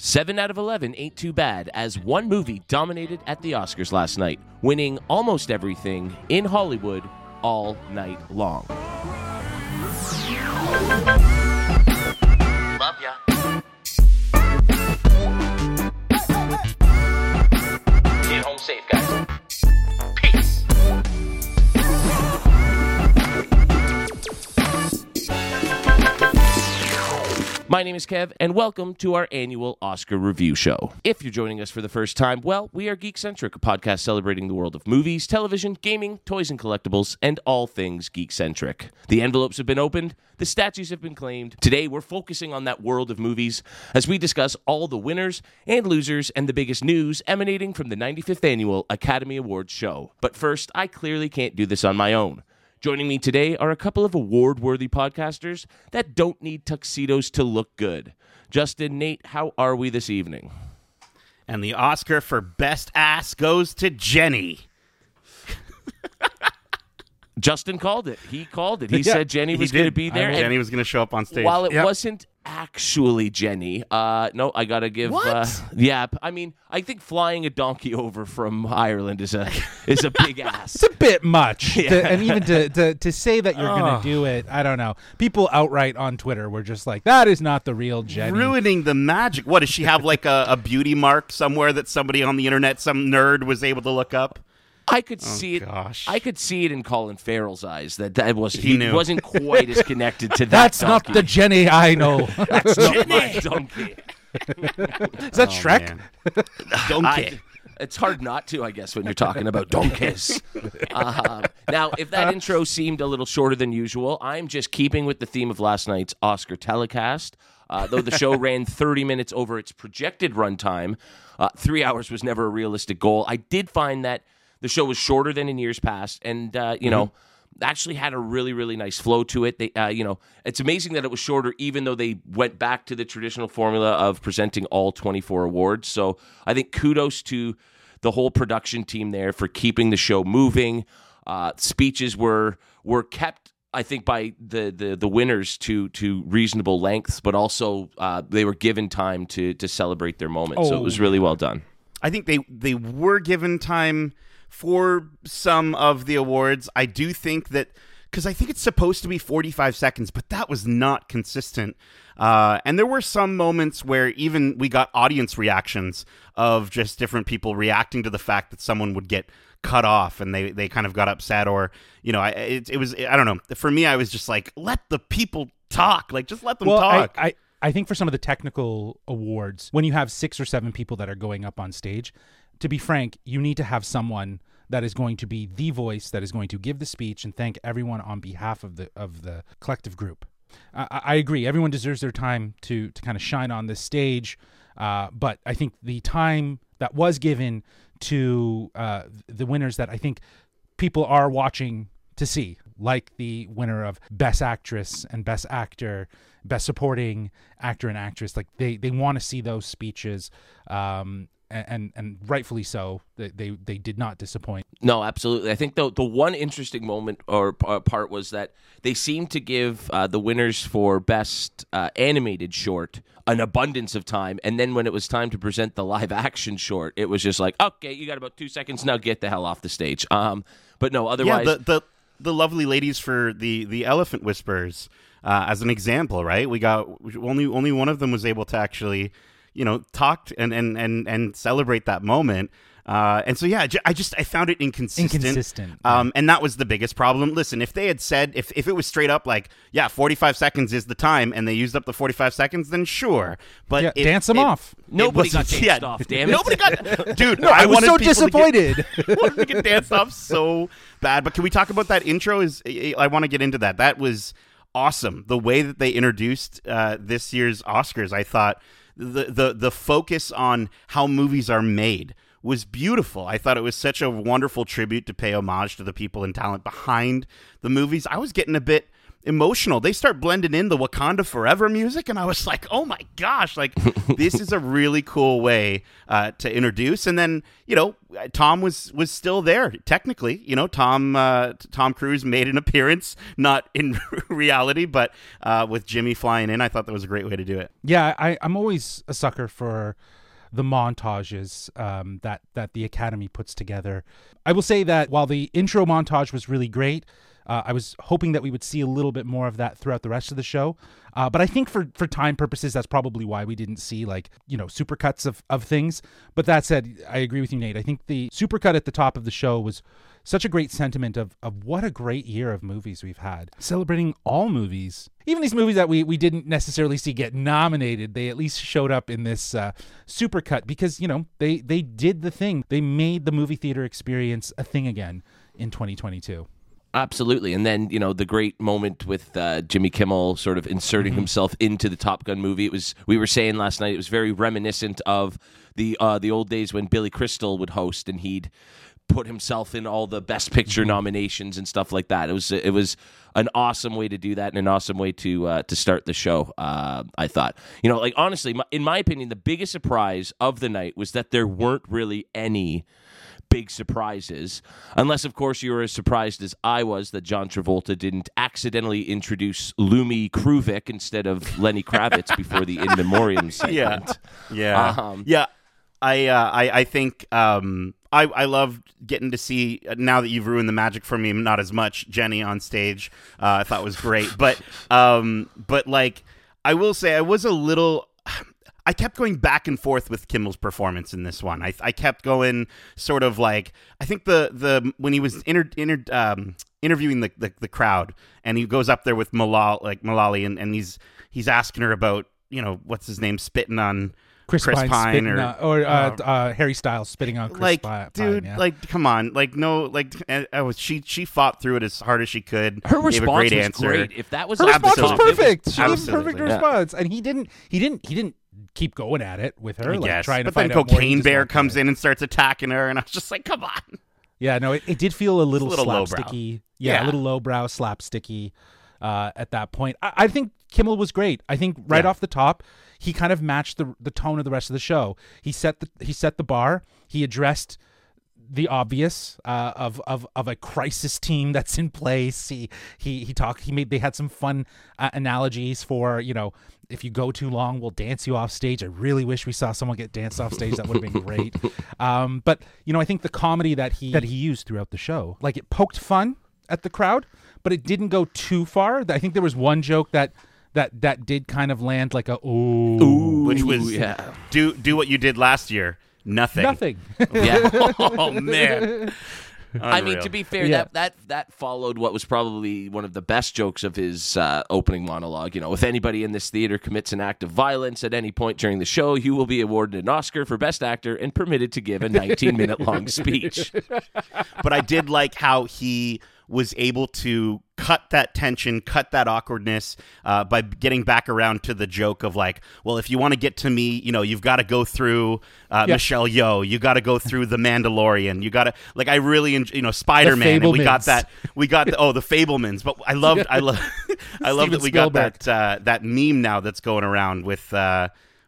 7 out of 11 ain't too bad, as one movie dominated at the Oscars last night, winning almost everything in Hollywood all night long. Love ya. Get home safe, guys. My name is Kev, and welcome to our annual Oscar review show. If you're joining us for the first time, well, we are Geekcentric, a podcast celebrating the world of movies, television, gaming, toys, and collectibles, and all things geekcentric. The envelopes have been opened, the statues have been claimed. Today, we're focusing on that world of movies as we discuss all the winners and losers and the biggest news emanating from the 95th annual Academy Awards show. But first, I clearly can't do this on my own. Joining me today are a couple of award worthy podcasters that don't need tuxedos to look good. Justin, Nate, how are we this evening? And the Oscar for Best Ass goes to Jenny. Justin called it. He called it. He Yeah, said Jenny was going to be there. Jenny was going to show up on stage. while it Yep. wasn't actually Jenny, uh, no, I got to give. What? Uh, yeah, p- I mean, I think flying a donkey over from Ireland is a is a big ass. It's a bit much, to, and even to, to to say that you're going to do it, I don't know. People outright on Twitter were just like, "That is not the real Jenny." ruining the magic. What does she have like a, a beauty mark somewhere that somebody on the internet, some nerd, was able to look up? I could see it. Oh, gosh. I could see it in Colin Farrell's eyes that that was He he, wasn't quite as connected to that. That's not the Jenny I know. That's not my donkey. is that Shrek? Donkey. I- it's hard not to, I guess, when you're talking about donkeys. um, now, if that intro seemed a little shorter than usual, I'm just keeping with the theme of last night's Oscar telecast. Uh, though the show ran 30 minutes over its projected runtime, uh, three hours was never a realistic goal. I did find that the show was shorter than in years past, and uh, you know, actually had a really really nice flow to it. They, uh, you know, it's amazing that it was shorter, even though they went back to the traditional formula of presenting all 24 awards. So I think kudos to the whole production team there for keeping the show moving. Uh, speeches were were kept. I think by the, the, the winners to to reasonable lengths, but also uh, they were given time to to celebrate their moment. so it Oh, was really well done. I think they they were given time for some of the awards. I do think that because I think it's supposed to be 45 seconds, but that was not consistent. Uh, and there were some moments where even we got audience reactions of just different people reacting to the fact that someone would get cut off and they, they kind of got upset or you know I, it, it was I don't know for me I was just like let the people talk like just let them Well, I, talk I I think for some of the technical awards, when you have six or seven people that are going up on stage, to be frank, you need to have someone that is going to be the voice that is going to give the speech and thank everyone on behalf of the of the collective group. I, I agree. Everyone deserves their time to to kind of shine on this stage, uh, but I think the time that was given to uh, the winners that I think people are watching to see, like the winner of Best Actress and Best Actor, Best Supporting Actor and Actress. Like they they want to see those speeches, um, and, and and rightfully so. They, they they did not disappoint. No, absolutely. I think the the one interesting moment or uh, part was that they seemed to give uh, the winners for best uh, animated short an abundance of time, and then when it was time to present the live action short, it was just like, okay, you got about two seconds now, get the hell off the stage. Um, but no, otherwise, Yeah, the, the the lovely ladies for the the Elephant Whisperers, uh, as an example, right? We got only only one of them was able to actually, you know, talk and and and and celebrate that moment. Uh, and so yeah, I just I found it inconsistent. Inconsistent, Um, and that was the biggest problem. Listen, if they had said if if it was straight up like yeah, forty five seconds is the time, and they used up the forty five seconds, then sure. But Yeah, it- dance them it- off. it Nobody got wasn't- danced off, damn it. Nobody got, dude. no, I, was so people to get- disappointed. wanted to get danced off so bad. But can we talk about that intro? Is I I want to get into that. That was awesome. The way that they introduced uh, this year's Oscars, I thought the the the focus on how movies are made was beautiful. I thought it was such a wonderful tribute to pay homage to the people and talent behind the movies. I was getting a bit emotional. They start blending in the Wakanda Forever music, and I was like, "Oh my gosh!" Like this is a really cool way uh, to introduce. And then you know, Tom was was still there technically. You know, Tom uh, Tom Cruise made an appearance, not in reality, but uh, with Jimmy flying in. I thought that was a great way to do it. Yeah, I, I'm always a sucker for the montages um, that that the Academy puts together. I will say that while the intro montage was really great, uh, I was hoping that we would see a little bit more of that throughout the rest of the show. Uh, but I think for for time purposes, that's probably why we didn't see like you know supercuts of of things. But that said, I agree with you, Nate. I think the supercut at the top of the show was such a great sentiment of, of what a great year of movies we've had. Celebrating all movies. Even these movies that we, we didn't necessarily see get nominated, they at least showed up in this uh, supercut because, you know, they, they did the thing. They made the movie theater experience a thing again in 2022. Absolutely, and then you know the great moment with uh, Jimmy Kimmel sort of inserting himself into the Top Gun movie. It was we were saying last night. It was very reminiscent of the uh, the old days when Billy Crystal would host and he'd put himself in all the Best Picture nominations and stuff like that. It was it was an awesome way to do that and an awesome way to uh, to start the show. Uh, I thought, you know, like honestly, my, in my opinion, the biggest surprise of the night was that there weren't really any big surprises, unless of course you were as surprised as I was that John Travolta didn't accidentally introduce Lumi Kruvik instead of Lenny Kravitz before the in memoriam segment. Yeah, Um, yeah. I, uh, I I think um, I I love getting to see now that you've ruined the magic for me. Not as much Jenny on stage. Uh, I thought was great, but um, but like I will say I was a little. I kept going back and forth with Kimmel's performance in this one. I, I kept going sort of like I think the the when he was inter, inter, um, interviewing the, the the crowd and he goes up there with Malal like Malali and, and he's he's asking her about you know what's his name spitting on Chris, Pine, Pine or uh, or uh, uh, Harry Styles spitting on Chris like Pi- dude Pine, yeah. like come on like no like uh, I was she she fought through it as hard as she could Her gave response a great was answer great. If that was her response was top, it perfect. She gave a Absolutely. perfect Yeah. response, and he didn't. He didn't. He didn't keep going at it with her, I like guess. trying to but then find out more. He cocaine bear comes in and starts attacking her and I was just like come on Yeah, no, it, it did feel a little, little lowbrow. slapsticky. Yeah, Yeah. a little lowbrow, slapsticky uh, at that point. I, I think Kimmel was great. I think right Yeah. off the top, he kind of matched the the tone of the rest of the show. He set the he set the bar. He addressed the obvious uh, of of of a crisis team that's in place. He he he talked. He made they had some fun uh, analogies for you know if you go too long, we'll dance you off stage. I really wish we saw someone get danced off stage. That would have been great. Um, but you know, I think the comedy that he that he used throughout the show, like it poked fun at the crowd, but it didn't go too far. I think there was one joke that that that did kind of land like a ooh, which was yeah. do do what you did last year nothing nothing. yeah. oh man I mean, to be fair, Yeah. that that that followed what was probably one of the best jokes of his uh, opening monologue. You know, if anybody in this theater commits an act of violence at any point during the show, you will be awarded an Oscar for Best Actor and permitted to give a 19 minute long speech. but I did like how he was able to cut that tension, cut that awkwardness uh, by getting back around to the joke of like, well, if you want to get to me, you know, you've got to go through uh, Yeah. Michelle Yeoh, you got to go through the Mandalorian, you got to like, I really, enjoy, you know, Spider Man, and we got that, we got the, oh the Fabelmans, but I loved, I love, I love that we got that uh, that meme now that's going around with.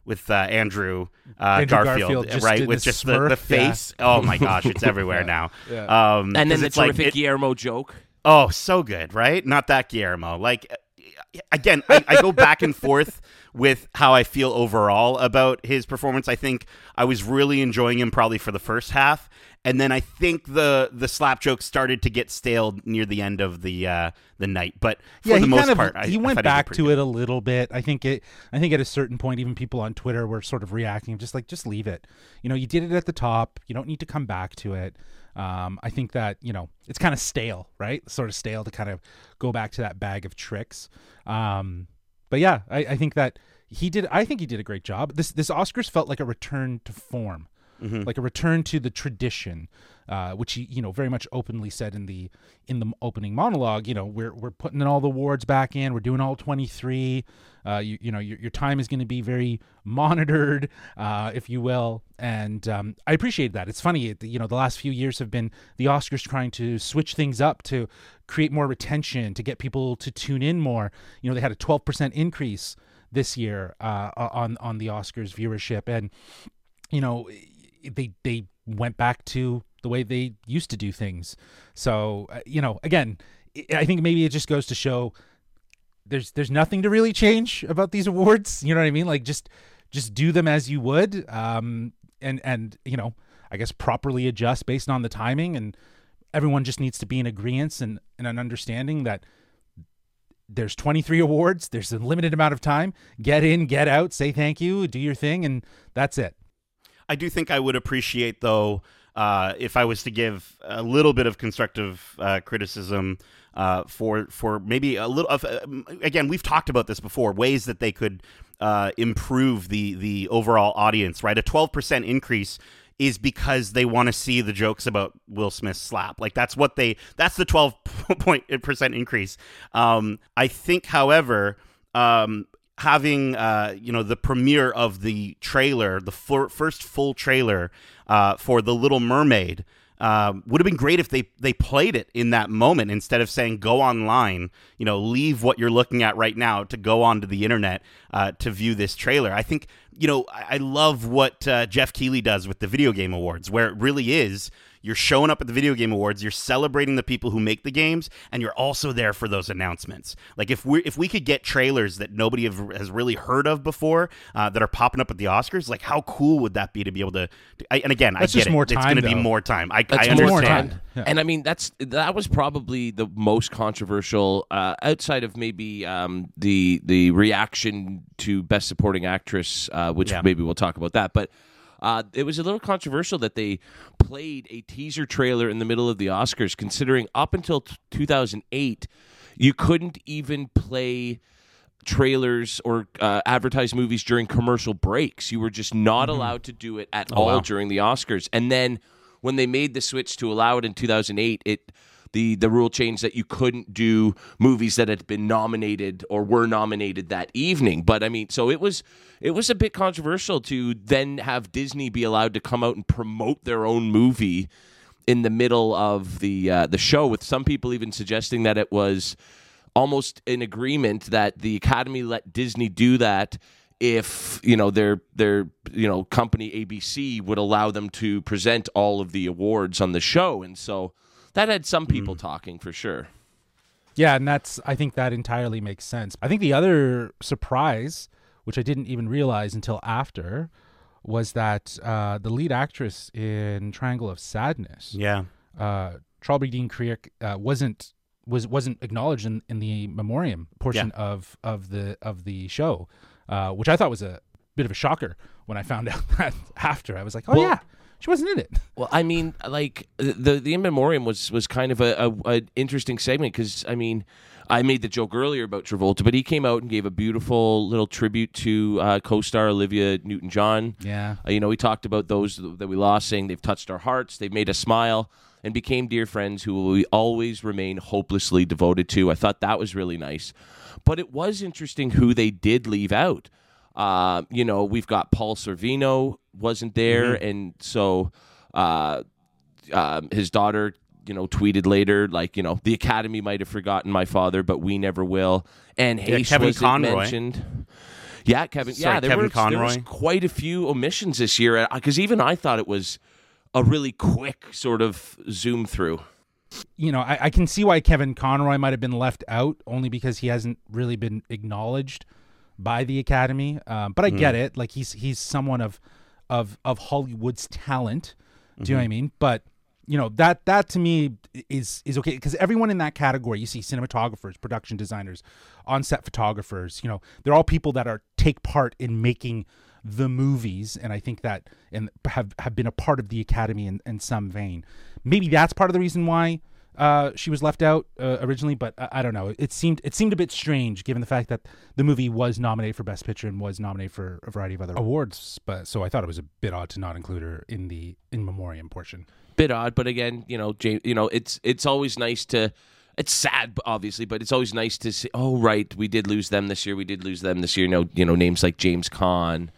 With uh, Andrew, uh, Andrew Garfield, Garfield right? With the just the, smirk, the yeah. face. Oh my gosh, it's everywhere now. Yeah. Um, And then the it's like, terrific it- Guillermo joke. Oh, so good, right? Not that Guillermo. Like, uh, again, I, I go back and forth with how I feel overall about his performance. I think I was really enjoying him probably for the first half, and then I think the the slap jokes started to get stale near the end of the uh, the night. But for yeah, the he most of part, I, he went back to pretty it a little bit. I think it. I think at a certain point, even people on Twitter were sort of reacting, just like, just leave it. You know, you did it at the top. You don't need to come back to it. Um, I think that you know it's kind of stale, right? Sort of stale to kind of go back to that bag of tricks. Um, but yeah, I, I think that he did. I think he did a great job. This this Oscars felt like a return to form like a return to the tradition, uh, which he you know very much openly said in the in the opening monologue. You know, we're we're putting in all the awards back in. We're doing all twenty three. Uh, you, you know, your, your time is going to be very monitored, uh, if you will. And um, I appreciate that. It's funny, you know, the last few years have been the Oscars trying to switch things up to create more retention, to get people to tune in more. You know, they had a 12% increase this year uh, on on the Oscars viewership, and you know, they they went back to the way they used to do things. So, uh, you know, again, I- think maybe it just goes to show there's there's nothing to really change about these awards. You know what I mean? Like just just do them as you would, um, and and you know, I guess properly adjust based on the timing, and everyone just needs to be in agreement and, and an understanding that there's 23 awards. There's a limited amount of time. Get in, get out, say thank you, do your thing, and that's it. I do think I would appreciate, though, uh, if I was to give a little bit of constructive uh, criticism uh, for for maybe a little of. Uh, again, we've talked about this before. Ways that they could uh, improve the the overall audience. Right, a twelve percent increase is because they want to see the jokes about Will Smith's slap. Like that's what they. That's the twelve point percent increase. Um, I think, however. Um, having uh, you know the premiere of the trailer, the fir- first full trailer uh, for the Little Mermaid. Uh, would have been great if they they played it in that moment instead of saying go online, you know, leave what you're looking at right now to go onto the internet uh, to view this trailer. I think you know I, I love what uh, Geoff Keighley does with the video game awards, where it really is you're showing up at the video game awards you're celebrating the people who make the games and you're also there for those announcements like if we if we could get trailers that nobody have, has really heard of before uh, that are popping up at the oscars like how cool would that be to be able to, to I, and again That's i get just it more it's going to be more time i, That's I more understand time. Yeah. And I mean that's that was probably the most controversial uh, outside of maybe um, the the reaction to Best Supporting Actress, uh, which Yeah. maybe we'll talk about that. But uh, it was a little controversial that they played a teaser trailer in the middle of the Oscars, considering up until t- 2008 you couldn't even play trailers or uh, advertise movies during commercial breaks. You were just not allowed to do it at all wow. during the Oscars. And then when they made the switch to allow it in 2008, it the the rule changed that you couldn't do movies that had been nominated or were nominated that evening. But I mean, so it was it was a bit controversial to then have Disney be allowed to come out and promote their own movie in the middle of the uh, the show, with some people even suggesting that it was almost an agreement that the Academy let Disney do that if you know their their you know company ABC would allow them to present all of the awards on the show, and so that had some people talking for sure. Yeah, and that's I think that entirely makes sense. I think the other surprise, which I didn't even realize until after, was that uh, the lead actress in Triangle of Sadness, yeah uh, Charlbi Dean Kriek, uh, wasn't was wasn't acknowledged in, in the memoriam portion of of the of the show, uh, which I thought was a bit of a shocker when I found out that after. I was like, oh Well- yeah, she wasn't in it. Well, I mean, like the the in memoriam was was kind of a, a, a interesting segment because I mean, I made the joke earlier about Travolta, but he came out and gave a beautiful little tribute to uh, co-star Olivia Newton-John. Yeah. Uh, you know, we talked about those that we lost, saying they've touched our hearts, they've made us smile, and became dear friends who we always remain hopelessly devoted to. I thought that was really nice, but it was interesting who they did leave out. Uh, you know, we've got Paul Sorvino wasn't there, and so uh, um, his daughter. You know, tweeted later, like you know, the Academy might have forgotten my father, but we never will. And Hayes Kevin wasn't Conroy. mentioned. Yeah, Kevin. Sorry, yeah, there Kevin were there was quite a few omissions this year because even I thought it was a really quick sort of zoom through. you know, I, I can see why Kevin Conroy might have been left out only because he hasn't really been acknowledged by the Academy. Um, but I get it; like he's he's someone of of of Hollywood's talent. Do you know what I mm-hmm. mean? But you know that that to me is is okay because everyone in that category, you see cinematographers, production designers, on-set photographers. You know, they're all people that are take part in making the movies, and I think that and have have been a part of the Academy in, in some vein. Maybe that's part of the reason why uh, she was left out uh, originally, but I, I don't know. It seemed it seemed a bit strange given the fact that the movie was nominated for Best Picture and was nominated for a variety of other awards. But so I thought it was a bit odd to not include her in the in memoriam portion. bit odd, but again, you know, James, you know, it's it's always nice to. It's sad, obviously, but it's always nice to see. Oh, right, we did lose them this year. We did lose them this year. You know, you know, names like James Caan,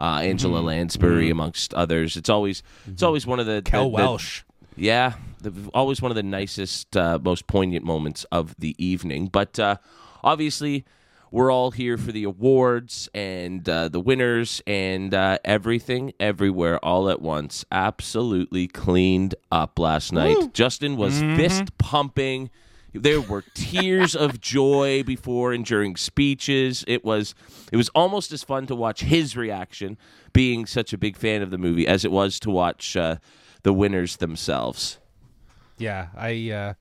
uh, Angela Lansbury, amongst others. It's always it's always one of the Kel the- Welsh. Yeah, the, always one of the nicest, uh, most poignant moments of the evening. But uh, obviously, we're all here for the awards and uh, the winners and uh, everything, everywhere, all at once. Absolutely cleaned up last night. Justin was fist pumping. There were tears of joy before and during speeches. It was it was almost as fun to watch his reaction, being such a big fan of the movie, as it was to watch uh, the winners themselves. Yeah, I, uh,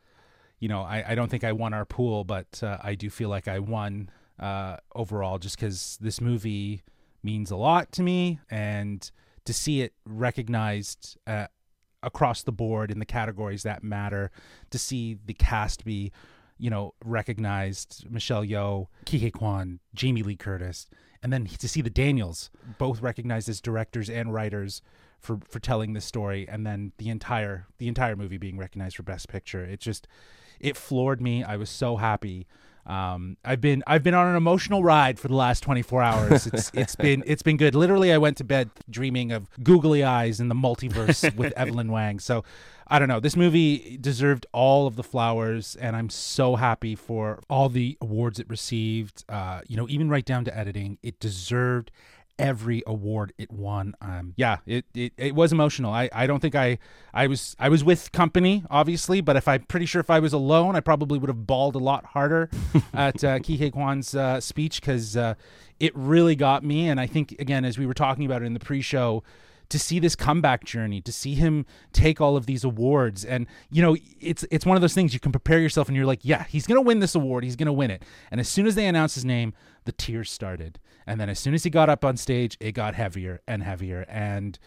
you know, I, I don't think I won our pool, but uh, I do feel like I won uh, overall just because this movie means a lot to me, and to see it recognized uh, across the board in the categories that matter, to see the cast be, you know, recognized, Michelle Yeoh, Ke Huy Quan, Jamie Lee Curtis, and then to see the Daniels both recognized as directors and writers for for telling this story and then the entire the entire movie being recognized for best picture it just it floored me i was so happy um, I've been I've been on an emotional ride for the last 24 hours. It's it's been it's been good. Literally, I went to bed dreaming of googly eyes in the multiverse with Evelyn Wang. So, I don't know. This movie deserved all of the flowers, and I'm so happy for all the awards it received. Uh, you know, even right down to editing, it deserved every award it won. Um, yeah, it, it, it was emotional. I, I don't think I I was I was with company obviously, but if I'm pretty sure if I was alone, I probably would have bawled a lot harder at uh, Ke Huy Quan's uh, speech because uh, it really got me. And I think again, as we were talking about it in the pre-show. To see this comeback journey, to see him take all of these awards, and you know, it's it's one of those things you can prepare yourself, and you're like, yeah, he's gonna win this award, he's gonna win it. And as soon as they announced his name, the tears started, and then as soon as he got up on stage, it got heavier and heavier. And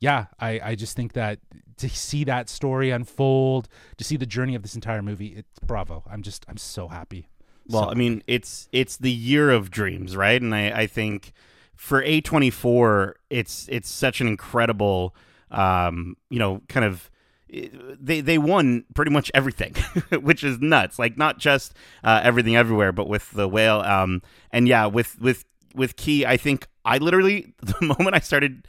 yeah, I, I just think that to see that story unfold, to see the journey of this entire movie, it's bravo. I'm just I'm so happy. Well, So- I mean, it's it's the year of dreams, right? And I, I think for A24, it's it's such an incredible, um, you know, kind of. They they won pretty much everything, which is nuts. Like not just uh, everything everywhere, but with the whale. Um, and yeah, with with with Key, I think I literally the moment I started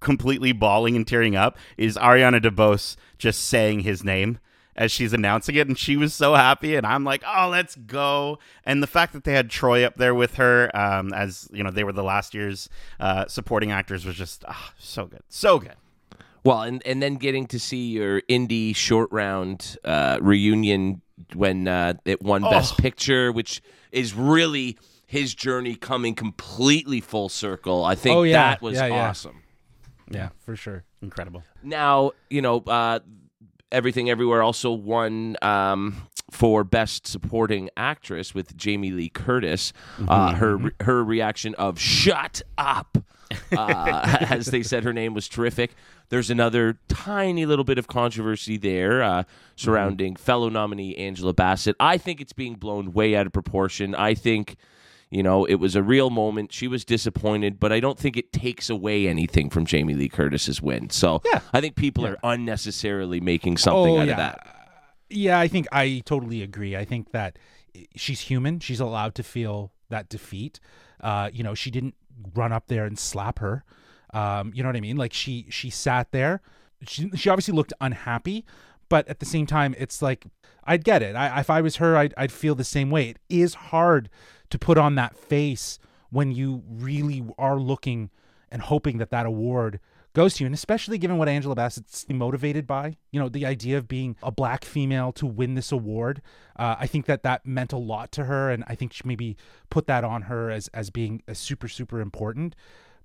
completely bawling and tearing up is Ariana DeBose just saying his name as she's announcing it, and she was so happy, and I'm like, oh, let's go. And the fact that they had Troy up there with her, um, as you know, they were the last year's uh, supporting actors, was just ah, so good, so good. Well, and and then getting to see your Indy short round uh, reunion when uh, it won Best Picture, which is really his journey coming completely full circle. I think Oh, yeah. that was Yeah, yeah. awesome. Yeah, for sure. Incredible. Now, you know, uh, Everything Everywhere also won um, for Best Supporting Actress with Jamie Lee Curtis. Uh, her her reaction of "Shut up," uh, as they said her name was terrific. There's another tiny little bit of controversy there uh, surrounding fellow nominee Angela Bassett. I think it's being blown way out of proportion. I think. You know, it was a real moment. She was disappointed, but I don't think it takes away anything from Jamie Lee Curtis's win. So Yeah. I think people are unnecessarily making something Oh, out yeah. of that. Yeah, I think I totally agree. I think that she's human. She's allowed to feel that defeat. Uh, you know, she didn't run up there and slap her. Um, you know what I mean? Like she she sat there. She she obviously looked unhappy, but at the same time, it's like I'd get it. I, if I was her, I'd I'd feel the same way. It is hard to put on that face when you really are looking and hoping that that award goes to you, and especially given what Angela Bassett's motivated by, you know, the idea of being a black female to win this award. Uh, I think that that meant a lot to her, and I think she maybe put that on her as as being a super super important.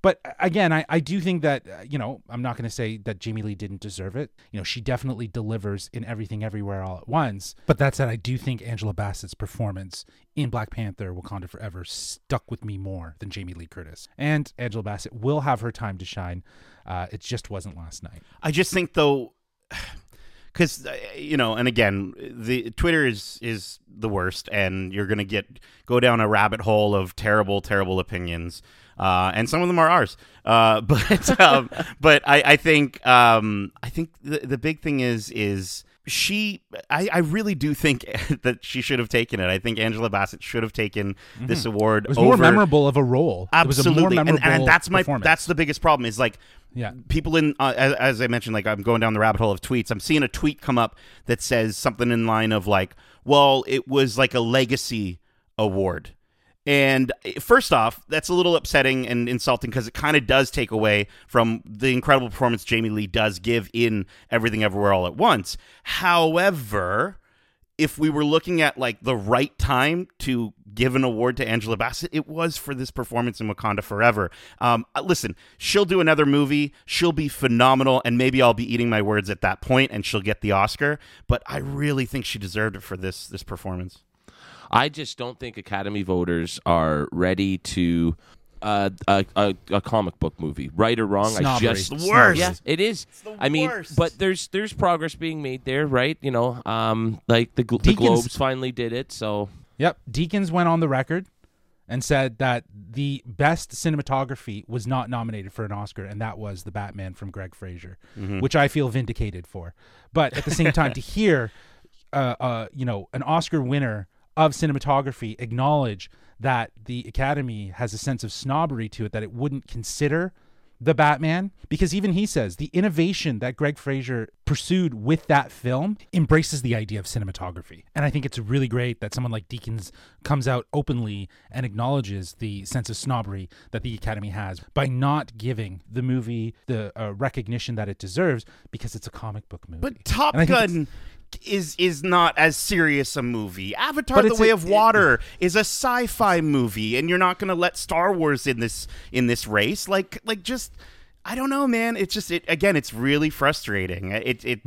But uh, again, I, I do think that, uh, you know, I'm not going to say that Jamie Lee didn't deserve it. You know, she definitely delivers in everything, everywhere, all at once. But that said, I do think Angela Bassett's performance in Black Panther Wakanda Forever stuck with me more than Jamie Lee Curtis. And Angela Bassett will have her time to shine. Uh, it just wasn't last night. I just think though, because uh, you know, and again, the Twitter is is the worst, and you're gonna get go down a rabbit hole of terrible, terrible opinions. Uh, and some of them are ours, uh, but um, but I, I think um, I think the, the big thing is is she I, I really do think that she should have taken it. I think Angela Bassett should have taken this award. Mm-hmm. It was over, more memorable of a role. Absolutely, a and, and that's my that's the biggest problem is like Yeah. people in uh, as, as I mentioned like I'm going down the rabbit hole of tweets. I'm seeing a tweet come up that says something in line of like, well, it was like a legacy award. And uh, first off, that's a little upsetting and insulting because it kind of does take away from the incredible performance Jamie Lee does give in Everything Everywhere All at Once. However, if we were looking at like the right time to give an award to Angela Bassett, it was for this performance in Wakanda Forever. Um, uh, listen, she'll do another movie, she'll be phenomenal, and maybe I'll be eating my words at that point, and she'll get the Oscar. But I really think she deserved it for this this performance. I just don't think Academy voters are ready to uh, a, a a comic book movie, right or wrong. I Snobbery. just The worst. Yeah, it is. the I mean, worst. but there's there's progress being made there, right? You know, um, like the the Globes finally did it, so Yep. Deakins went on the record and said that the best cinematography was not nominated for an Oscar, and that was The Batman from Greig Fraser, which I feel vindicated for. But at the same time, to hear, uh, uh, you know, an Oscar winner of cinematography acknowledge that the Academy has a sense of snobbery to it, that it wouldn't consider the Batman because even he says the innovation that Greig Fraser pursued with that film embraces the idea of cinematography. And I think it's really great that someone like Deakins comes out openly and acknowledges the sense of snobbery that the Academy has by not giving the movie the uh, recognition that it deserves because it's a comic book movie. But Top Gun is is not as serious a movie. Avatar: But The Way a- of Water is a sci-fi movie, and you're not going to let Star Wars in this in this race. Like like just I don't know, man. It's just it again. It's really frustrating. It it.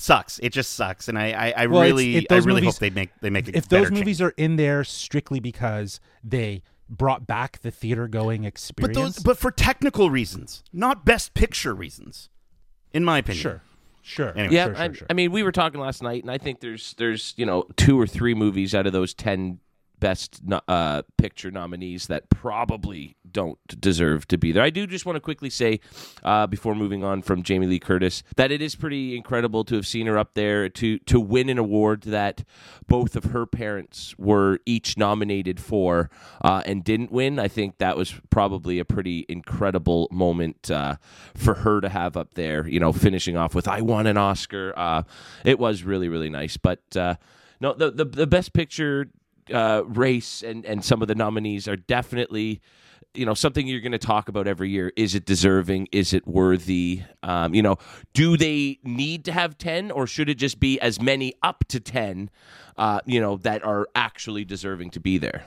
Sucks. It just sucks, and I, I, I Mm-hmm. Well, really, it- I really movies- hope they make they make if those better change. movies are in there strictly because they brought back the theater going but experience, those, but for technical reasons, not best picture reasons, in my opinion. sure, sure, Anyway. yeah. sure, sure, I, sure. I mean, we were talking last night, and I think there's there's you know two or three movies out of those ten best uh, picture nominees that probably don't deserve to be there. I do just want to quickly say uh, before moving on from Jamie Lee Curtis that it is pretty incredible to have seen her up there to to win an award that both of her parents were each nominated for uh, and didn't win. I think that was probably a pretty incredible moment uh, for her to have up there. You know, finishing off with "I won an Oscar." Uh, it was really really nice, but. Uh, no, the, the the best picture uh, race and and some of the nominees are definitely you know something you're going to talk about every year is it deserving is it worthy um, you know do they need to have 10 or should it just be as many up to 10 uh, you know that are actually deserving to be there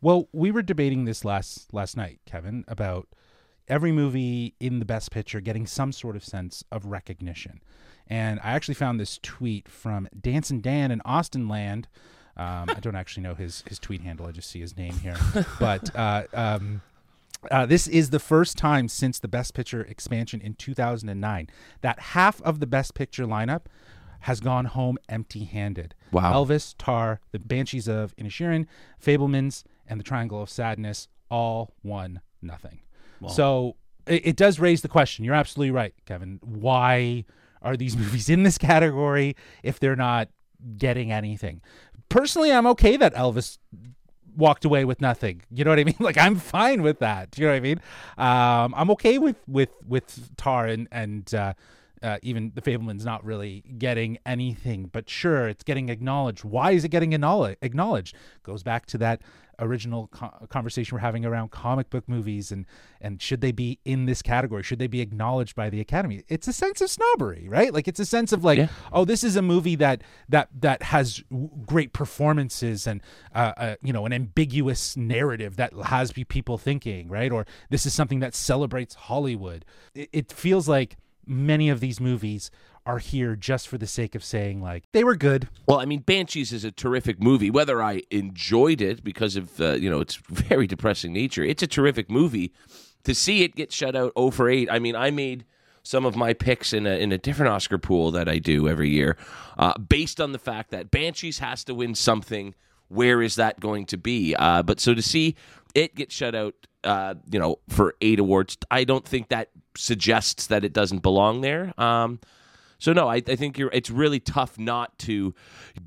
Well, we were debating this last last night, Kevin, about every movie in the best picture getting some sort of sense of recognition. And I actually found this tweet from Dancing Dan in Austin Land. Um, I don't actually know his his tweet handle. I just see his name here. But uh, um, uh, this is the first time since the Best Picture expansion in 2009 that half of the Best Picture lineup has gone home empty-handed. Wow. Elvis, Tar, The Banshees of Inisherin, Fabelmans, and The Triangle of Sadness all won nothing. So it, it does raise the question. You're absolutely right, Kevin. Why are these movies in this category if they're not getting anything? Personally, I'm okay that Elvis walked away with nothing. You know what I mean? Like I'm fine with that. You know what I mean? Um, I'm okay with with with Tar and and uh, uh, even the Fabelman's not really getting anything. But sure, it's getting acknowledged. Why is it getting acknowledged? Goes back to that original co- conversation we're having around comic book movies and and should they be in this category? Should they be acknowledged by the Academy? It's a sense of snobbery, right? Like it's a sense of like, Yeah. oh, this is a movie that that that has great performances and uh, uh, you know an ambiguous narrative that has people thinking, right? Or this is something that celebrates Hollywood. It, it feels like many of these movies are here just for the sake of saying like they were good. Well, I mean, Banshees is a terrific movie. Whether I enjoyed it because of uh, you know its very depressing nature, it's a terrific movie. To see it get shut out 0 for 8, I mean, I made some of my picks in a in a different Oscar pool that I do every year, uh, based on the fact that Banshees has to win something. Where is that going to be? Uh, but so to see it get shut out, uh, you know, for eight awards, I don't think that suggests that it doesn't belong there. Um, so no, I, I think you're. It's really tough not to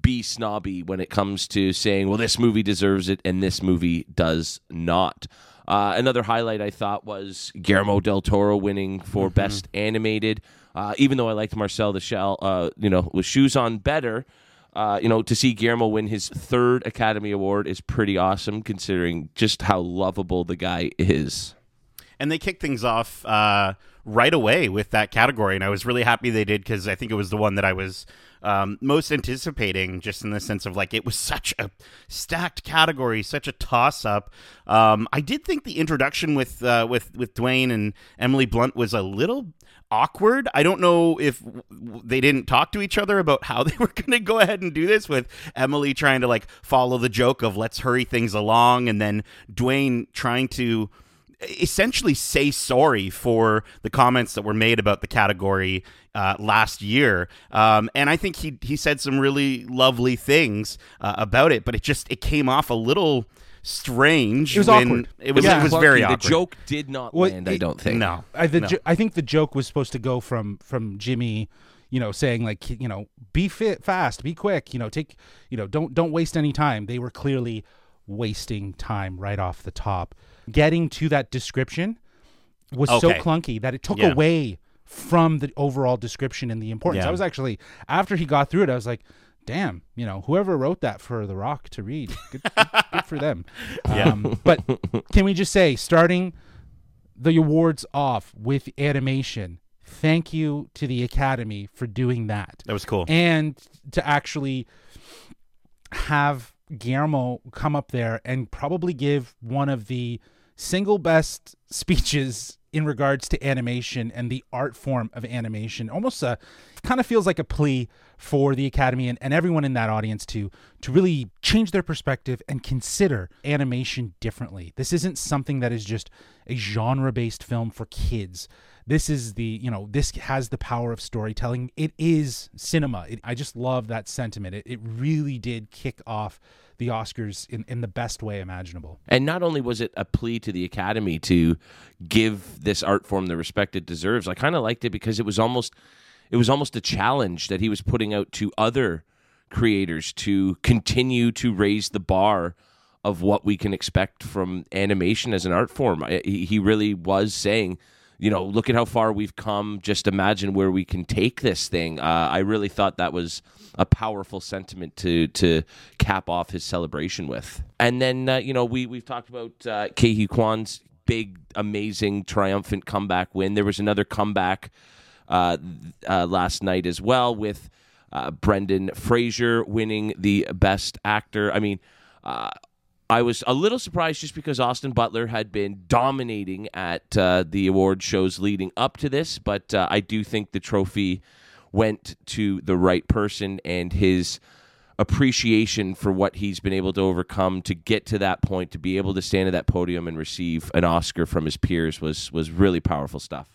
be snobby when it comes to saying, "Well, this movie deserves it," and this movie does not. Uh, another highlight I thought was Guillermo del Toro winning for Best Animated. Uh, even though I liked Marcel the Shell, uh, you know, with shoes on better. Uh, you know, to see Guillermo win his third Academy Award is pretty awesome, considering just how lovable the guy is. and they kick things off uh, right away with that category, and I was really happy they did because I think it was the one that I was um, most anticipating, just in the sense of like it was such a stacked category, such a toss up. Um, I did think the introduction with uh, with with Dwayne and Emily Blunt was a little awkward. I don't know if they didn't talk to each other about how they were going to go ahead and do this with Emily trying to like follow the joke of let's hurry things along and then Dwayne trying to essentially say sorry for the comments that were made about the category uh, last year. Um, and I think he he said some really lovely things uh, about it, but it just it came off a little strange. It was when- awkward. It was Yeah. it was Clunky. very the joke did not Well, land. I don't think. No, I, the no. jo- I think the joke was supposed to go from from from Jimmy, you know, saying like, you know, be fit, fast, be quick, you know, take, you know, don't don't waste any time. They were clearly wasting time right off the top. Getting to that description was so clunky that it took Yeah. away from the overall description and the importance. Yeah. I was actually after he got through it, I was like, damn, you know, whoever wrote that for The Rock to read, good, good, good for them. Um, but can we just say, starting the awards off with animation, thank you to the Academy for doing that. That was cool. And to actually have Guillermo come up there and probably give one of the single best speeches in regards to animation and the art form of animation. Almost a kind of feels like a plea for the Academy and, and everyone in that audience to to really change their perspective and consider animation differently. This isn't something that is just a genre-based film for kids. This is the, you know, this has the power of storytelling. It is cinema. It, I just love that sentiment. It, it really did kick off the Oscars in, in the best way imaginable. And not only was it a plea to the Academy to give this art form the respect it deserves, I kind of liked it because it was almost it was almost a challenge that he was putting out to other creators to continue to raise the bar of what we can expect from animation as an art form. He he really was saying, you know, look at how far we've come. Just imagine where we can take this thing. Uh, I really thought that was a powerful sentiment to to cap off his celebration with. And then uh, you know we we've talked about uh, Ke Huy Quan's big, amazing, triumphant comeback win. There was another comeback uh, uh, last night as well with uh, Brendan Fraser winning the Best Actor. I mean. I was a little surprised just because Austin Butler had been dominating at uh, the award shows leading up to this, but uh, I do think the trophy went to the right person and his appreciation for what he's been able to overcome to get to that point, to be able to stand at that podium and receive an Oscar from his peers was was really powerful stuff.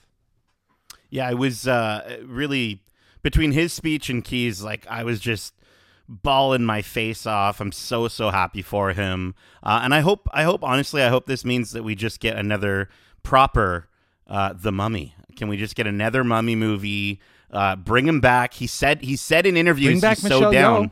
Yeah, I was uh, really between his speech and Keys. Like I was just bawling my face off. I'm so so happy for him, uh, and I hope I hope honestly I hope this means that we just get another proper uh, the Mummy. Can we just get another Mummy movie? Uh, bring him back. He said he said in interviews he's so down. Yeoh.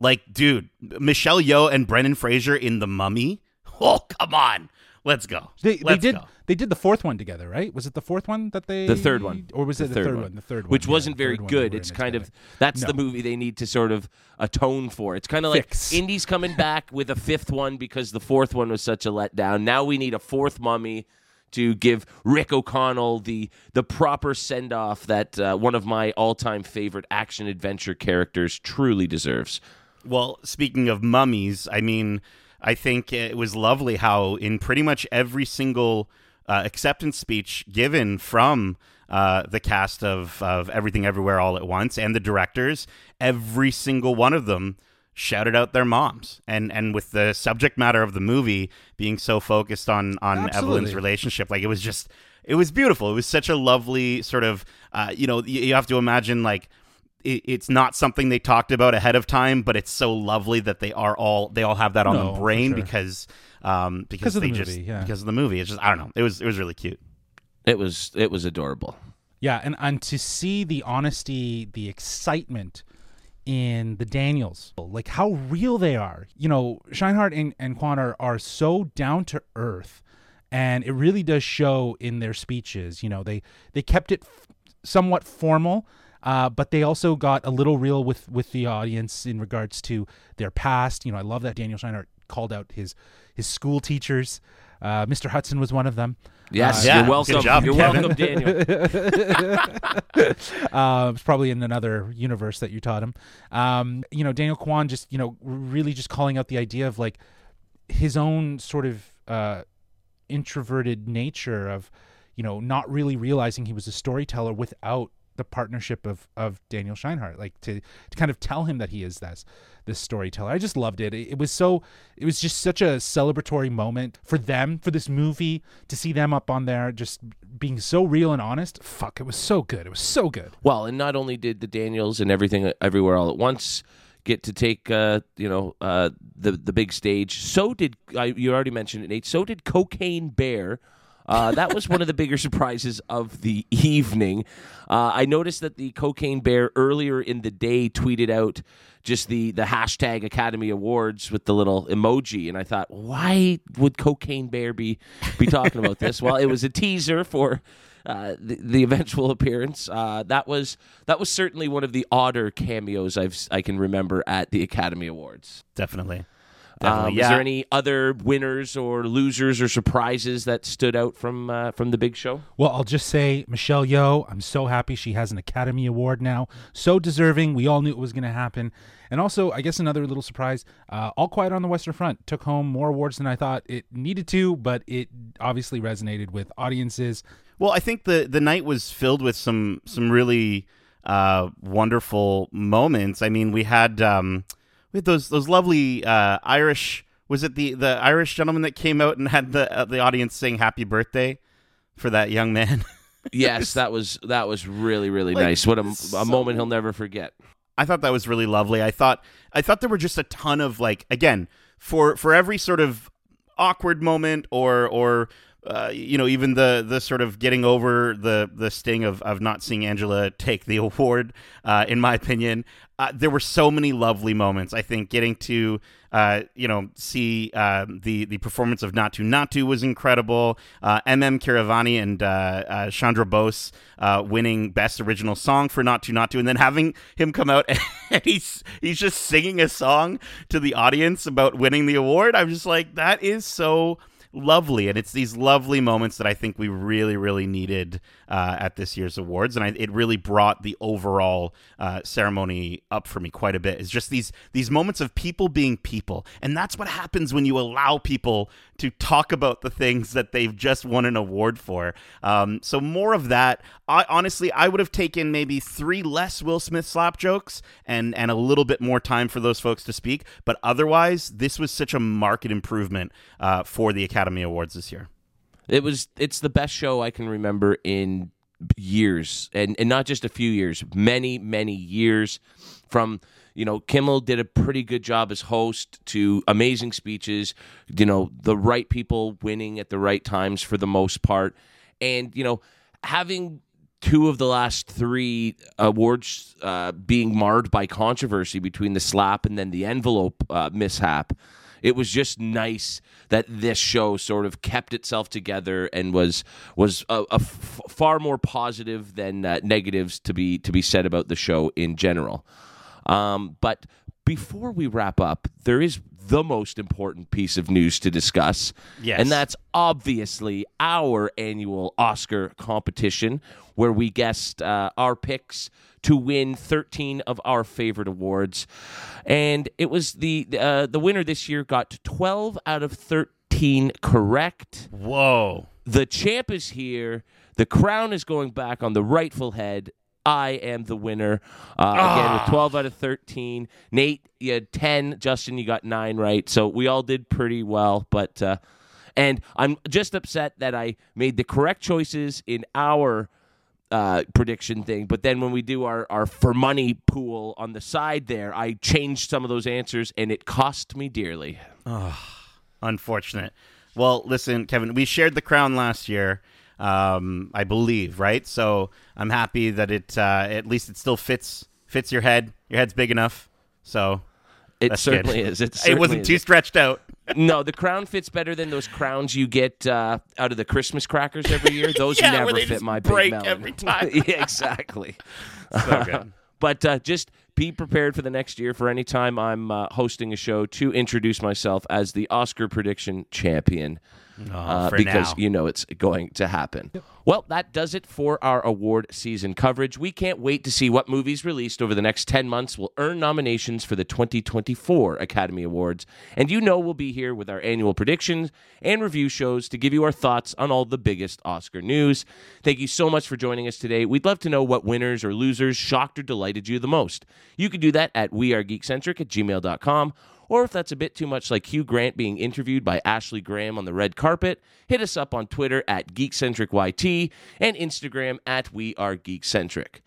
Like, dude, Michelle Yeoh and Brendan Fraser in the Mummy. Oh, come on, let's go. They, they Let's did go. They did the fourth one together, right? Was it the fourth one that they The third one, or was it the, third, one? The third one, which yeah, wasn't very third one they good. It's in it kind of together. that's No. the movie they need to sort of atone for. It's kind of like Fix. Indy's coming back with a fifth one because the fourth one was such a letdown. Now we need a fourth mummy to give Rick O'Connell the the proper send off that uh, one of my all time favorite action adventure characters truly deserves. Well, speaking of mummies, I mean, I think it was lovely how in pretty much every single uh, acceptance speech given from uh, the cast of, of Everything Everywhere All at Once and the directors, every single one of them shouted out their moms. And and with the subject matter of the movie being so focused on on Absolutely. Evelyn's relationship, like it was just it was beautiful. It was such a lovely sort of, uh, you know, you, you have to imagine like it, it's not something they talked about ahead of time, but it's so lovely that they are all they all have that on No, the brain sure. because um because, Because of they the just movie, yeah. because of the movie. It's just I don't know. It was it was really cute. It was it was adorable. Yeah, and and to see the honesty, the excitement in the Daniels, like how real they are. You know, Scheinert and, and Kwan are, are so down to earth, and it really does show in their speeches. You know, they they kept it f- somewhat formal. Uh, but they also got a little real with, with the audience in regards to their past. You know, I love that Daniel Scheinert called out his his school teachers. Uh, Mr. Hudson was one of them. Yes, yeah, you're welcome. job, you're Kevin. welcome, Daniel. uh, it's probably in another universe that you taught him. Um, you know, Daniel Kwan just, you know, really just calling out the idea of like his own sort of uh, introverted nature of, you know, not really realizing he was a storyteller without the partnership of of Daniel Scheinert, like to to kind of tell him that he is this this storyteller. I just loved it. It, it was so it was just such a celebratory moment for them for this movie to see them up on there just being so real and honest. Fuck, it was so good. It was so good. Well, and not only did the Daniels and everything everywhere all at once get to take uh, you know uh, the the big stage, so did uh, you already mentioned it, Nate? So did Cocaine Bear. Uh, that was one of the bigger surprises of the evening. Uh, I noticed that the Cocaine Bear earlier in the day tweeted out just the the hashtag Academy Awards with the little emoji, and I thought, why would Cocaine Bear be be talking about this? Well, it was a teaser for uh, the, the eventual appearance. Uh, that was that was certainly one of the odder cameos I've I can remember at the Academy Awards. Definitely. Um, Definitely. Is there any other winners or losers or surprises that stood out from uh, from the big show? Well, I'll just say, Michelle Yeoh, I'm so happy she has an Academy Award now. So deserving. We all knew it was going to happen. And also, I guess another little surprise uh, All Quiet on the Western Front took home more awards than I thought it needed to, but it obviously resonated with audiences. Well, I think the the night was filled with some some really uh, wonderful moments. I mean, we had um, we had those those lovely uh, Irish. Was it the the Irish gentleman that came out and had the uh, the audience sing "Happy Birthday" for that young man? Yes, that was that was really really Like, nice. What a, it's a so- moment he'll never forget. I thought that was really lovely. I thought I thought there were just a ton of like again for for every sort of awkward moment or or uh, you know even the the sort of getting over the the sting of of not seeing Angela take the award. Uh, in my opinion, uh, there were so many lovely moments. I think getting to uh, you know see uh, the the performance of Naatu Naatu was incredible. MM Keeravani and Chandra Bose winning best original song for Naatu Naatu, and then having him come out and he's he's just singing a song to the audience about winning the award. I'm just like that is so lovely and it's these lovely moments that i think we really really needed uh, at this year's awards. And I, it really brought the overall uh, ceremony up for me quite a bit. It's just these these moments of people being people. And that's what happens when you allow people to talk about the things that they've just won an award for. Um, so more of that. I, honestly i would have taken maybe three less will smith slap jokes and and a little bit more time for those folks to speak. But otherwise this was such a marked improvement uh, for the academy awards this year It was it's the best show I can remember in years and and not just a few years, many many years. From you know Kimmel did a pretty good job as host to amazing speeches, you know, the right people winning at the right times for the most part. And you know having two of the last three awards uh, being marred by controversy between the slap and then the envelope uh, mishap it was just nice that this show sort of kept itself together and was was a, a f- far more positive than uh, negatives to be to be said about the show in general. Um, but before we wrap up, there is the most important piece of news to discuss, Yes. and that's obviously our annual Oscar competition, where we guessed uh, our picks to win 13 of our favorite awards, and it was the uh, the winner this year got 12 out of 13 correct. whoa The champ is here. The crown is going back on the rightful head. I am the winner. Uh, Again, with 12 out of 13. Nate, you had 10. Justin, you got nine right. So we all did pretty well. But uh, And I'm just upset that I made the correct choices in our uh, prediction thing, but then when we do our, our for money pool on the side there, I changed some of those answers and it cost me dearly. Oh, Unfortunate. Well, listen, Kevin, we shared the crown last year, um, I believe, right? So I'm happy that it uh, at least it still fits fits your head. Your head's big enough, so It certainly good. is. It, it wasn't is. too stretched out. No, the crown fits better than those crowns you get uh, out of the Christmas crackers every year. Those Yeah, never fit my big break melon. every time. yeah, exactly. So good. But uh, just be prepared for the next year for any time I'm uh, hosting a show to introduce myself as the Oscar prediction champion. Uh, because now. you know it's going to happen. Well, that does it for our award season coverage. We can't wait to see what movies released over the next 10 months will earn nominations for the 2024 Academy Awards. And you know we'll be here with our annual predictions and review shows to give you our thoughts on all the biggest Oscar news. Thank you so much for joining us today. We'd love to know what winners or losers shocked or delighted you the most. You can do that at wearegeekcentric at gmail.com or if that's a bit too much like Hugh Grant being interviewed by Ashley Graham on the red carpet, hit us up on Twitter at GeekcentricYT and Instagram at We Are Geekcentric.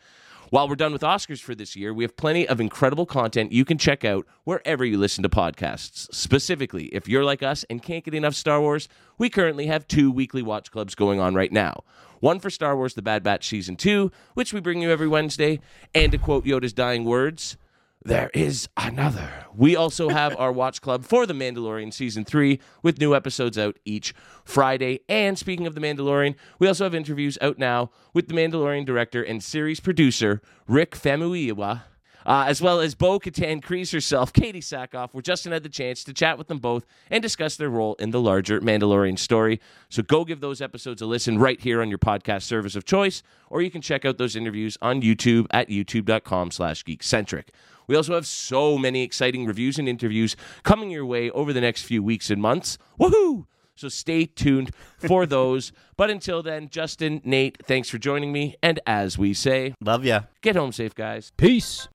While we're done with Oscars for this year, we have plenty of incredible content you can check out wherever you listen to podcasts. Specifically, if you're like us and can't get enough Star Wars, we currently have two weekly watch clubs going on right now. One for Star Wars The Bad Batch Season 2, which we bring you every Wednesday, and to quote Yoda's dying words, there is another. We also have our watch club for The Mandalorian Season 3 with new episodes out each Friday. And speaking of The Mandalorian, we also have interviews out now with The Mandalorian director and series producer Rick Famuyiwa. Uh, as well as Bo Katan Kryze herself, Katee Sackhoff, where Justin had the chance to chat with them both and discuss their role in the larger Mandalorian story. So go give those episodes a listen right here on your podcast service of choice, or you can check out those interviews on YouTube at youtube.com slash geekcentric. We also have so many exciting reviews and interviews coming your way over the next few weeks and months. Woohoo! So stay tuned for those. But until then, Justin, Nate, thanks for joining me. And as we say, Love ya. get home safe, guys. Peace.